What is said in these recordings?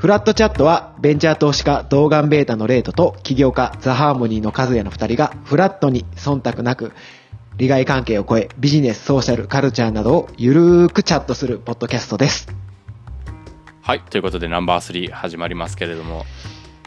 フラットチャットはベンチャー投資家動画ベータのレートと起業家ザ・ハーモニーの和也の二人がフラットに忖度なく利害関係を超えビジネス、ソーシャル、カルチャーなどをゆるーくチャットするポッドキャストです。はいということでナンバー3始まりますけれども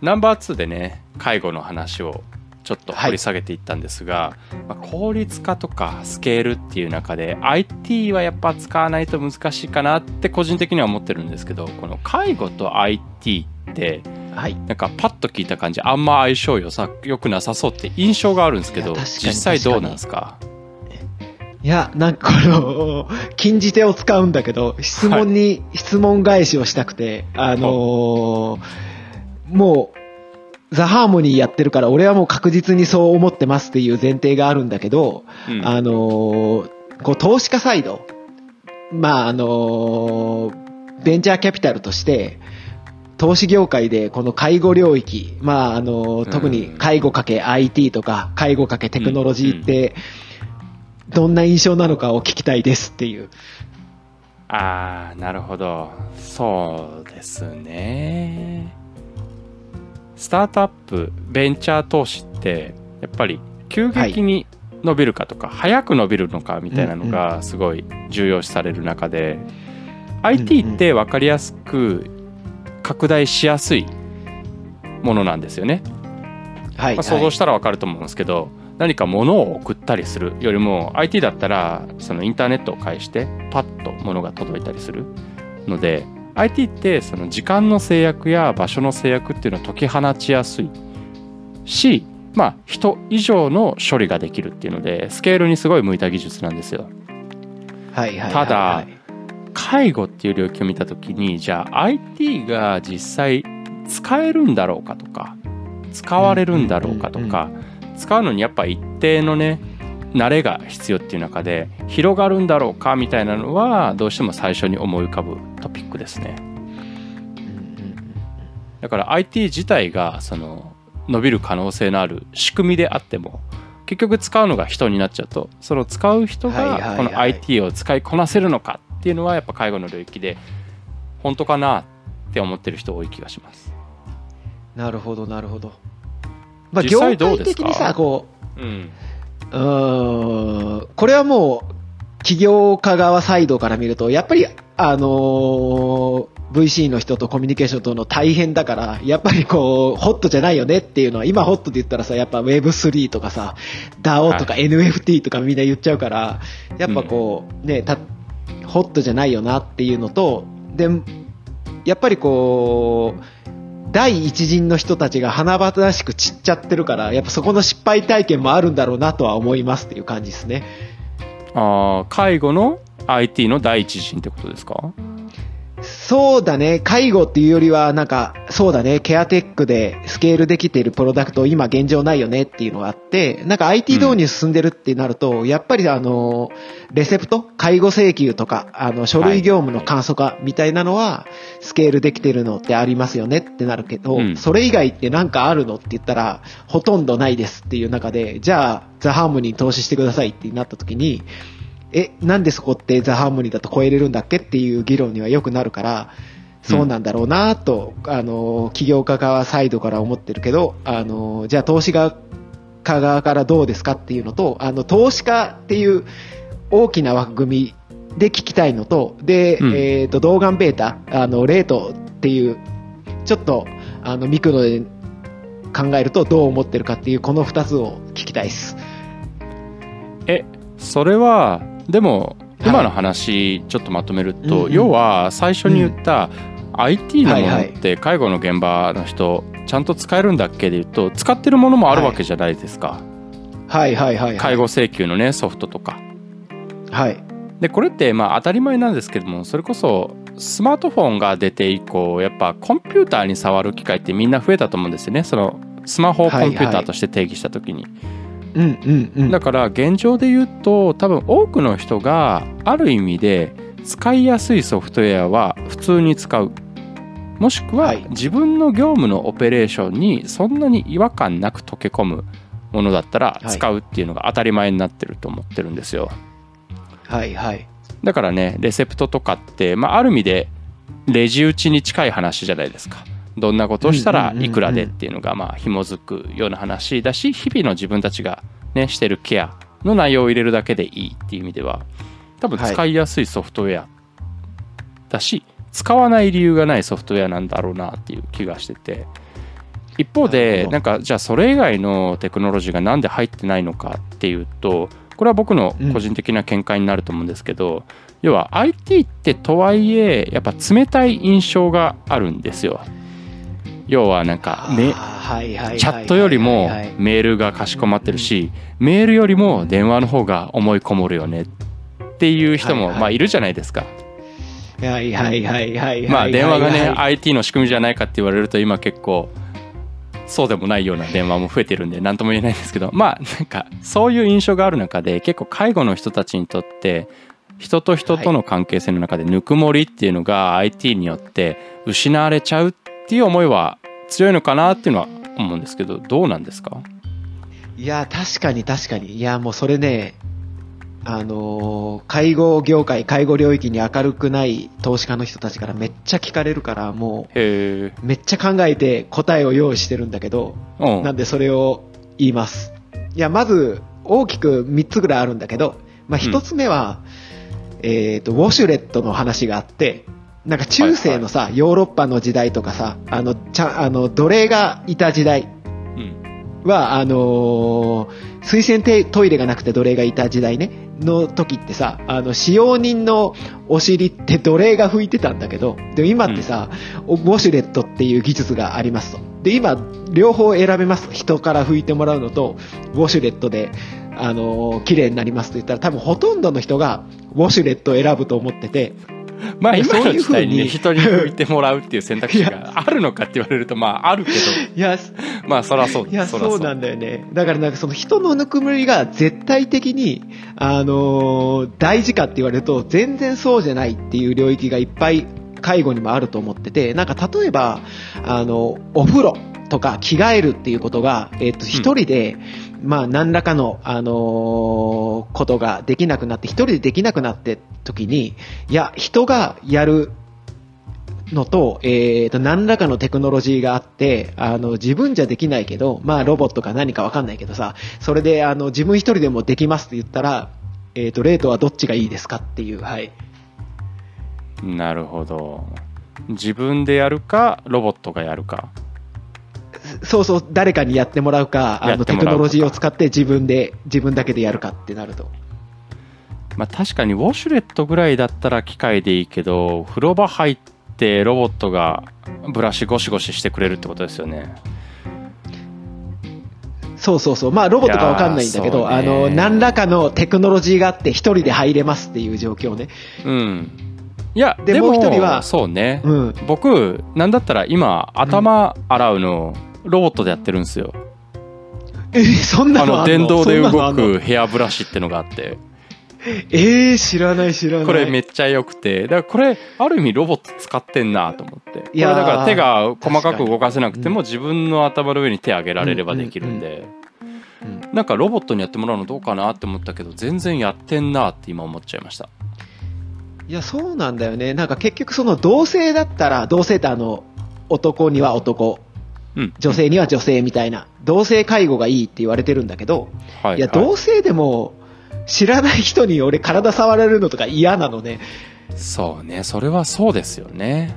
ナンバー2でね介護の話をちょっと掘り下げていったんですが、まあ効率化とかスケールっていう中で IT はやっぱ使わないと難しいかなって個人的には思ってるんですけどこの介護と IT ってはい。なんかパッと聞いた感じあんま相性良さ良くなさそうって印象があるんですけど実際どうなんですか？いや、なんかこの、禁じ手を使うんだけど、質問に、質問返しをしたくて、あのーもう、ザ・ハーモニーやってるから、俺はもう確実にそう思ってますっていう前提があるんだけど、うん。あのーこう、投資家サイド、まあ、あのーベンチャーキャピタルとして、投資業界でこの介護領域、まあ、あのー特に介護かけ IT とか、介護かけテクノロジーって、どんな印象なのかを聞きたいですっていう。ああなるほど。そうですねスタートアップベンチャー投資ってやっぱり急激に伸びるかとか、早く伸びるのかみたいなのがすごい重要視される中で、IT って分かりやすく拡大しやすいものなんですよね、はい。まあ、想像したら分かると思うんですけど、何か物を送ったりするよりも IT だったらそのインターネットを介してパッと物が届いたりするので IT ってその時間の制約や場所の制約っていうのを解き放ちやすいしまあ人以上の処理ができるっていうのでスケールにすごい向いた技術なんですよ。はいはいはいはい。ただ介護っていう領域を見た時にじゃあ IT が実際使えるんだろうかとか使われるんだろうかとか使うのにやっぱ一定のね慣れが必要っていう中で広がるんだろうかみたいなのはどうしても最初に思い浮かぶトピックですね。うんうんだから IT 自体がその伸びる可能性のある仕組みであっても結局使うのが人になっちゃうとその使う人がこの IT を使いこなせるのかっていうのはやっぱ介護の領域で本当かなって思ってる人多い気がします。なるほどなるほど。まあ、実業界的にさ、こうん、う、うーん、これはもう、起業家側サイドから見ると、やっぱり、あのー VC の人とコミュニケーションとの大変だから、やっぱりこう、ホットじゃないよねっていうのは、今ホットで言ったらさ、やっぱ Web3 とかさ、DAO とかは NFT とかみんな言っちゃうから、やっぱこう、ね、た、ホットじゃないよなっていうのと、で、やっぱりこう、第一陣の人たちが華々しく散っちゃってるから、やっぱそこの失敗体験もあるんだろうなとは思いますっていう感じですね。あー介護の IT の第一陣ってことですか？そうだね、介護っていうよりは、なんか、そうだね、ケアテックでスケールできているプロダクト、今現状ないよねっていうのがあって、なんか IT 導入進んでるってなると、やっぱりあの、レセプト？介護請求とか、あの、書類業務の簡素化みたいなのは、スケールできてるのってありますよねってなるけど、うん。それ以外ってなんかあるのって言ったら、ほとんどないですっていう中で、じゃあ、ザ・ハーモニーに投資してくださいってなった時に、え、なんでそこってザ・ハーモニーだと超えれるんだっけっていう議論にはよくなるから、そうなんだろうなと、あの、起業家側サイドから思ってるけど、あの、じゃあ投資家側からどうですかっていうのと、あの、投資家っていう大きな枠組みで聞きたいのと、で、うんえっ、と、動画ベータ、あの、レートっていう、ちょっと、あの、ミクロで考えるとどう思ってるかっていう、この二つを聞きたいです。えそれはでもはい。今の話ちょっとまとめると、うんうん。要は最初に言った IT のものはいはい。って介護の現場の人ちゃんと使えるんだっけで言うと使ってるものもあるわけじゃないですか、はいはいはい、はい。介護請求のねソフトとか。はい。でこれってまあ当たり前なんですけどもそれこそスマートフォンが出て以降やっぱコンピューターに触る機会ってみんな増えたと思うんですよね。そのスマホをコンピューターとして定義した時に、うんうんうん。だから現状で言うと多分多くの人がある意味で使いやすいソフトウェアは普通に使うもしくははい自分の業務のオペレーションにそんなに違和感なく溶け込むものだったらはい使うっていうのが当たり前になってると思ってるんですよ。はいはい。だからねレセプトとかって、まあ、ある意味でレジ打ちに近い話じゃないですか。どんなことをしたらいくらでっていうのがまあ紐づくような話だし日々の自分たちがねしてるケアの内容を入れるだけでいいっていう意味では多分使いやすいソフトウェアだし、使わない理由がないソフトウェアなんだろうなっていう気がしてて一方でなんかじゃあそれ以外のテクノロジーがなんで入ってないのかっていうとこれは僕の個人的な見解になると思うんですけど、要は IT ってとはいえやっぱ冷たい印象があるんですよ要はなんかチャットよりもメールがかしこまってるしメールよりも電話の方が思いこもるよね。っていう人もまあいるじゃないですか。はいはいはいはい。まあ電話がね IT の仕組みじゃないかって言われると今結構そうでもないような電話も増えてるんで何とも言えないんですけどまあなんかそういう印象がある中で結構介護の人たちにとって人と人との関係性の中でぬくもりっていうのが IT によって失われちゃうっていう思いは強いのかなっていうのは思うんですけどどうなんですか？いや、確かに確かに。いや、もうそれね、あのー介護業界、介護領域に明るくない投資家の人たちからめっちゃ聞かれるから、もう、めっちゃ考えて答えを用意してるんだけど、うんなんでそれを言います。いや、まず、大きく3つぐらいあるんだけど、まあ、1つ目は、えっ、と、ウォシュレットの話があって、なんか中世のさ、ヨーロッパの時代とかさ、あの、ちゃ、あの、奴隷がいた時代うんは、あのー水洗テトイレがなくて奴隷がいた時代ね、の時ってさ、あの、使用人のお尻って奴隷が拭いてたんだけど、でも今ってさ、おウォシュレットっていう技術がありますと。で、今、両方選べますと。人から拭いてもらうのと、ウォシュレットで、あのー綺麗になりますと言ったら、多分ほとんどの人がウォシュレットを選ぶと思ってて、まあ今の時代に人に拭いてもらうっていう選択肢があるのかって言われるとまああるけどいや、まあそらそういや、そう。なんだよね。だからなんかその人のぬくもりが絶対的に、あのー大事かって言われると、全然そうじゃないっていう領域がいっぱい介護にもあると思ってて、なんか例えば、あの、お風呂とか着替えるっていうことが、えっ、と、一人で、まあ何らかの、あのーことができなくなって、一人でできなくなって時に、いや、人がやるのと、えーと、何らかのテクノロジーがあって、あの、自分じゃできないけど、まあ、ロボットか何かわかんないけどさ、それで、あの、自分一人でもできますって言ったら、えーと、レートはどっちがいいですかっていう、はい。なるほど自分でやるかロボットがやるかそうそう、誰かにやってもらうか、あの、テクノロジーを使って自分で、自分だけでやるかってなると。まあ確かにウォシュレットぐらいだったら機械でいいけど風呂場入ってロボットがブラシゴシゴシしてくれるってことですよねそうそうそう。まあ、ロボットかわかんないんだけど、あの、何らかのテクノロジーがあって、一人で入れますっていう状況ね。うんいやででも一人はそうね、うん。僕なんだったら今頭洗うのロボットでやってるんですよ、え、そんなあのあんの？の電動で動くヘアブラシってのがあって。えー、知らない知らない。これめっちゃ良くて。だからこれある意味ロボット使ってんなと思って。いやーだから手が細かく動かせなくても確自分の頭の上に手上げられればできるんで。うん。なんかロボットにやってもらうのどうかなって思ったけど全然やってんなって今思っちゃいました。いや、そうなんだよね。なんか結局その同性だったら、同性ってあの、男には男、うん女性には女性みたいな、同性介護がいいって言われてるんだけど、はいいや、はい同性でも、知らない人に俺体触られるのとか嫌なのね。そうねそれはそうですよね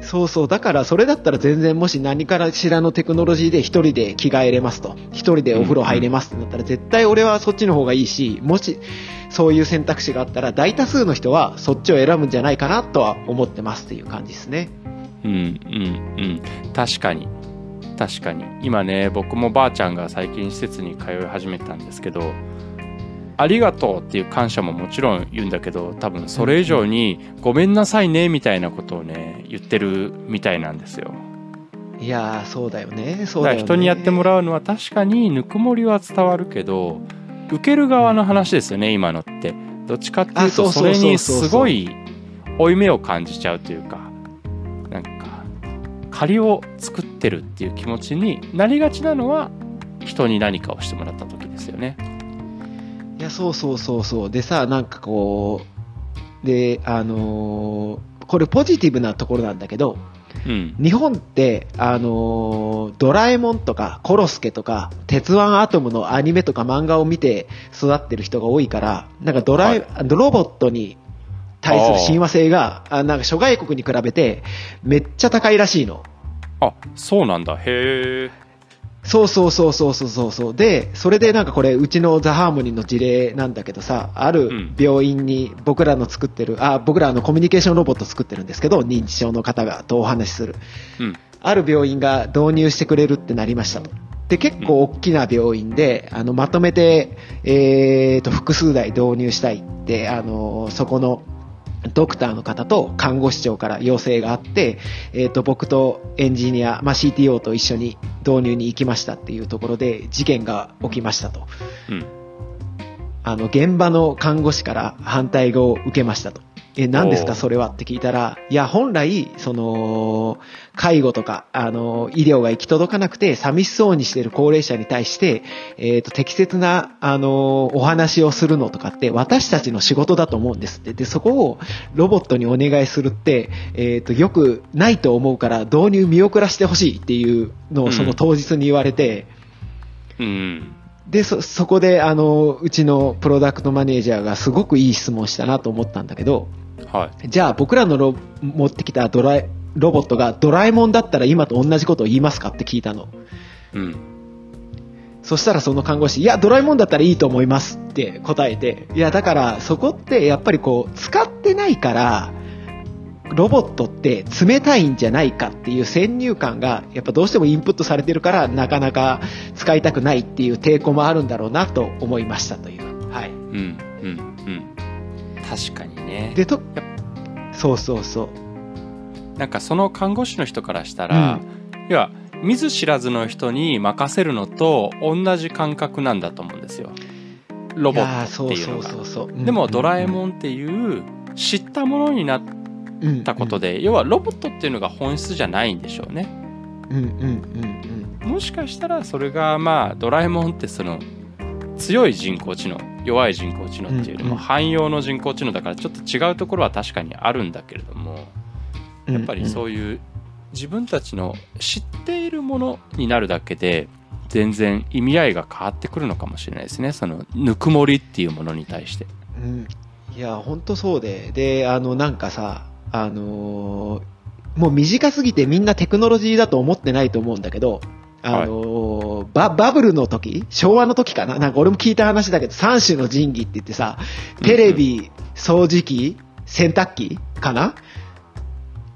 そうそう。だからそれだったら全然もし何からしらのテクノロジーで一人で着替えれますと。一人でお風呂入れますってなったら絶対俺はそっちの方がいいし、もしそういう選択肢があったら大多数の人はそっちを選ぶんじゃないかなとは思ってますっていう感じですね。うんうんうん。確かに。確かに。今ね僕もばあちゃんが最近施設に通い始めたんですけどありがとうっていう感謝ももちろん言うんだけど多分それ以上にごめんなさいねみたいなことをね言ってるみたいなんですよ。いやー、そうだよね。そうだよね。人にやってもらうのは確かにぬくもりは伝わるけど受ける側の話ですよね今のって。どっちかっていうとそれにすごい負い目を感じちゃうというか借りを作ってるっていう気持ちになりがちなのは人に何かをしてもらった時ですよねいや、そうそうそうそう。でさ、なんかこう、で、あのーこれポジティブなところなんだけど、うん。日本って、あのードラえもんとか、コロスケとか、鉄腕アトムのアニメとか漫画を見て育ってる人が多いから、なんかドラえ、ロボットに対する親和性が、あなんか諸外国に比べてめっちゃ高いらしいの。あ、そうなんだ。へえ。そうそうそうそうそうそうそう。で、それでなんかこれ、うちのザ・ハーモニーの事例なんだけどさ、あるうん病院に僕らの作ってる、あ、僕らのコミュニケーションロボット作ってるんですけど、認知症の方がとお話しする。うん。ある病院が導入してくれるってなりましたと。で、結構大きな病院で、あの、まとめて、えーと、複数台導入したいって、あの、そこの、ドクターの方と看護師長から要請があって、えーと、僕とエンジニア、まあ、CTO と一緒に導入に行きましたっていうところで事件が起きましたと。うん。あの、現場の看護師から反対語を受けましたと。え、何ですかそれはって聞いたら、いや、本来、その、介護とか、あの、医療が行き届かなくて、寂しそうにしている高齢者に対して、えっ、と、適切な、あの、お話をするのとかって、私たちの仕事だと思うんですって。で、そこをロボットにお願いするって、えっ、と、よくないと思うから、導入見送らせてほしいっていうのを、その当日に言われて、うん。で、そ、そこで、あの、うちのプロダクトマネージャーがすごくいい質問したなと思ったんだけど、はい。じゃあ僕らのロ持ってきたドラえ、ロボットがドラえもんだったら今と同じことを言いますかって聞いたの。うん。そしたらその看護師、いや、ドラえもんだったらいいと思いますって答えて、いや、だからそこってやっぱりこう、使ってないから、ロボットって冷たいんじゃないかっていう先入観がやっぱどうしてもインプットされてるからなかなか使いたくないっていう抵抗もあるんだろうなと思いましたという。はい。うん。うん。うん。確かにね。で、と、そうそうそう。なんかその看護師の人からしたら、いや見ず知らずの人に任せるのと同じ感覚なんだと思うんですよロボットっていうのが。でもドラえんもんっていう知ったものになったことで。で、要はロボットっていうのが本質じゃないんでしょうねうんうんうんうん。もしかしたらそれがまあドラえもんってその強い人工知能弱い人工知能っていうよりも汎用の人工知能だからちょっと違うところは確かにあるんだけれどもやっぱりそういう自分たちの知っているものになるだけで全然意味合いが変わってくるのかもしれないですね。そのぬくもりっていうものに対して。うん、いや、本当そうで。で、あの、なんかさ、あのーもう短すぎてみんなテクノロジーだと思ってないと思うんだけど、あのーババブルの時昭和の時かな？なんか俺も聞いた話だけど、三種の神器って言ってさ、テレビ、掃除機、洗濯機かな？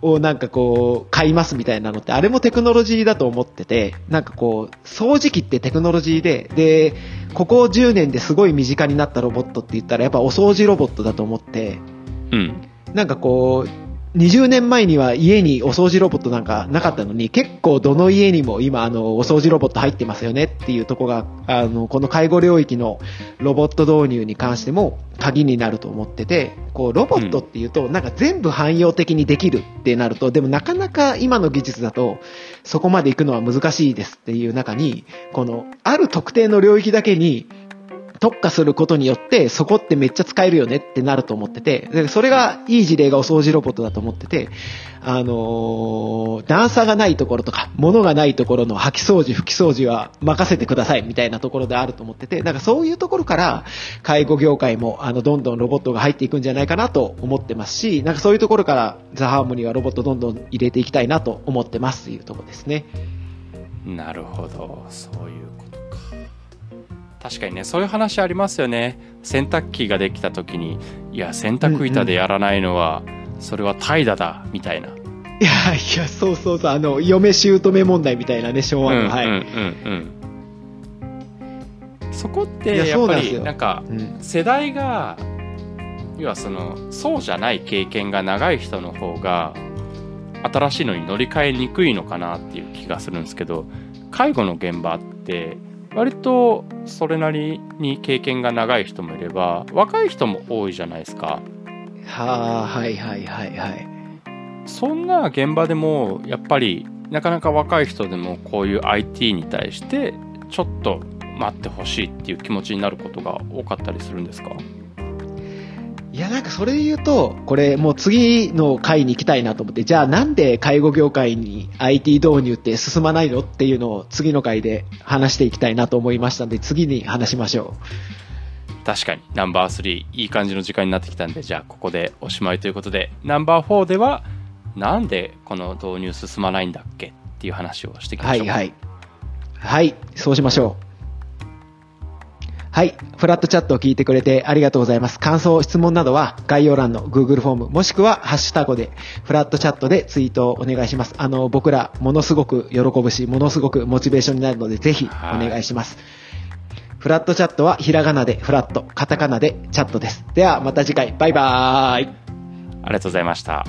をなんかこう、買いますみたいなのって、あれもテクノロジーだと思ってて、なんかこう、掃除機ってテクノロジーで、で、ここ10年ですごい身近になったロボットって言ったら、やっぱお掃除ロボットだと思って、うん。なんかこう、20年前には家にお掃除ロボットなんかなかったのに、結構どの家にも今あの、お掃除ロボット入ってますよねっていうとこが、あの、この介護領域のロボット導入に関しても鍵になると思ってて、こう、ロボットっていうと、なんか全部汎用的にできるってなると、でもなかなか今の技術だと、そこまで行くのは難しいですっていう中に、この、ある特定の領域だけに、特化することによって、そこってめっちゃ使えるよねってなると思ってて、でそれがいい事例がお掃除ロボットだと思ってて、あのー段差がないところとか、物がないところの掃き掃除、拭き掃除は任せてくださいみたいなところであると思ってて、なんかそういうところから、介護業界も、あの、どんどんロボットが入っていくんじゃないかなと思ってますし、なんかそういうところから、ザ・ハーモニーはロボットどんどん入れていきたいなと思ってますっていうところですね。なるほどそういう確かにねそういう話ありますよね。洗濯機ができた時にいや洗濯板でやらないのは、それは怠惰だみたいな。いや、いや、そうそうそう、あの、嫁姑問題みたいなね、昭和の、はい。うんうんうん。うんそこっていややっぱりなんかうん。世代が要はそのそうじゃない経験が長い人の方が新しいのに乗り換えにくいのかなっていう気がするんですけど介護の現場って割とそれなりに経験が長い人もいれば若い人も多いじゃないですかはあ、はいはいはいはい。そんな現場でもやっぱりなかなか若い人でもこういう IT に対してちょっと待ってほしいっていう気持ちになることが多かったりするんですか？いいや、なんかそれで言うと、これもう次の回に行きたいなと思って、じゃあなんで介護業界に IT 導入って進まないのっていうのを次の回で話していきたいなと思いましたんで、次に話しましょ確かにナンバー3いい感じの時間になってきたんでじゃあここでおしまいということでナンバー4ではなんでこの導入進まないんだっけっていう話をしていうきましょうはいはい。はい、そうしましょう。はい。フラットチャットを聞いてくれてありがとうございます。感想、質問などは概要欄の Google フォーム、もしくはハッシュタグでフラットチャットでツイートをお願いします。あの、僕らものすごく喜ぶし、ものすごくモチベーションになるので、ぜひお願いします。フラットチャットはひらがなでフラット、カタカナでチャットです。ではまた次回、バイバーイ。ありがとうございました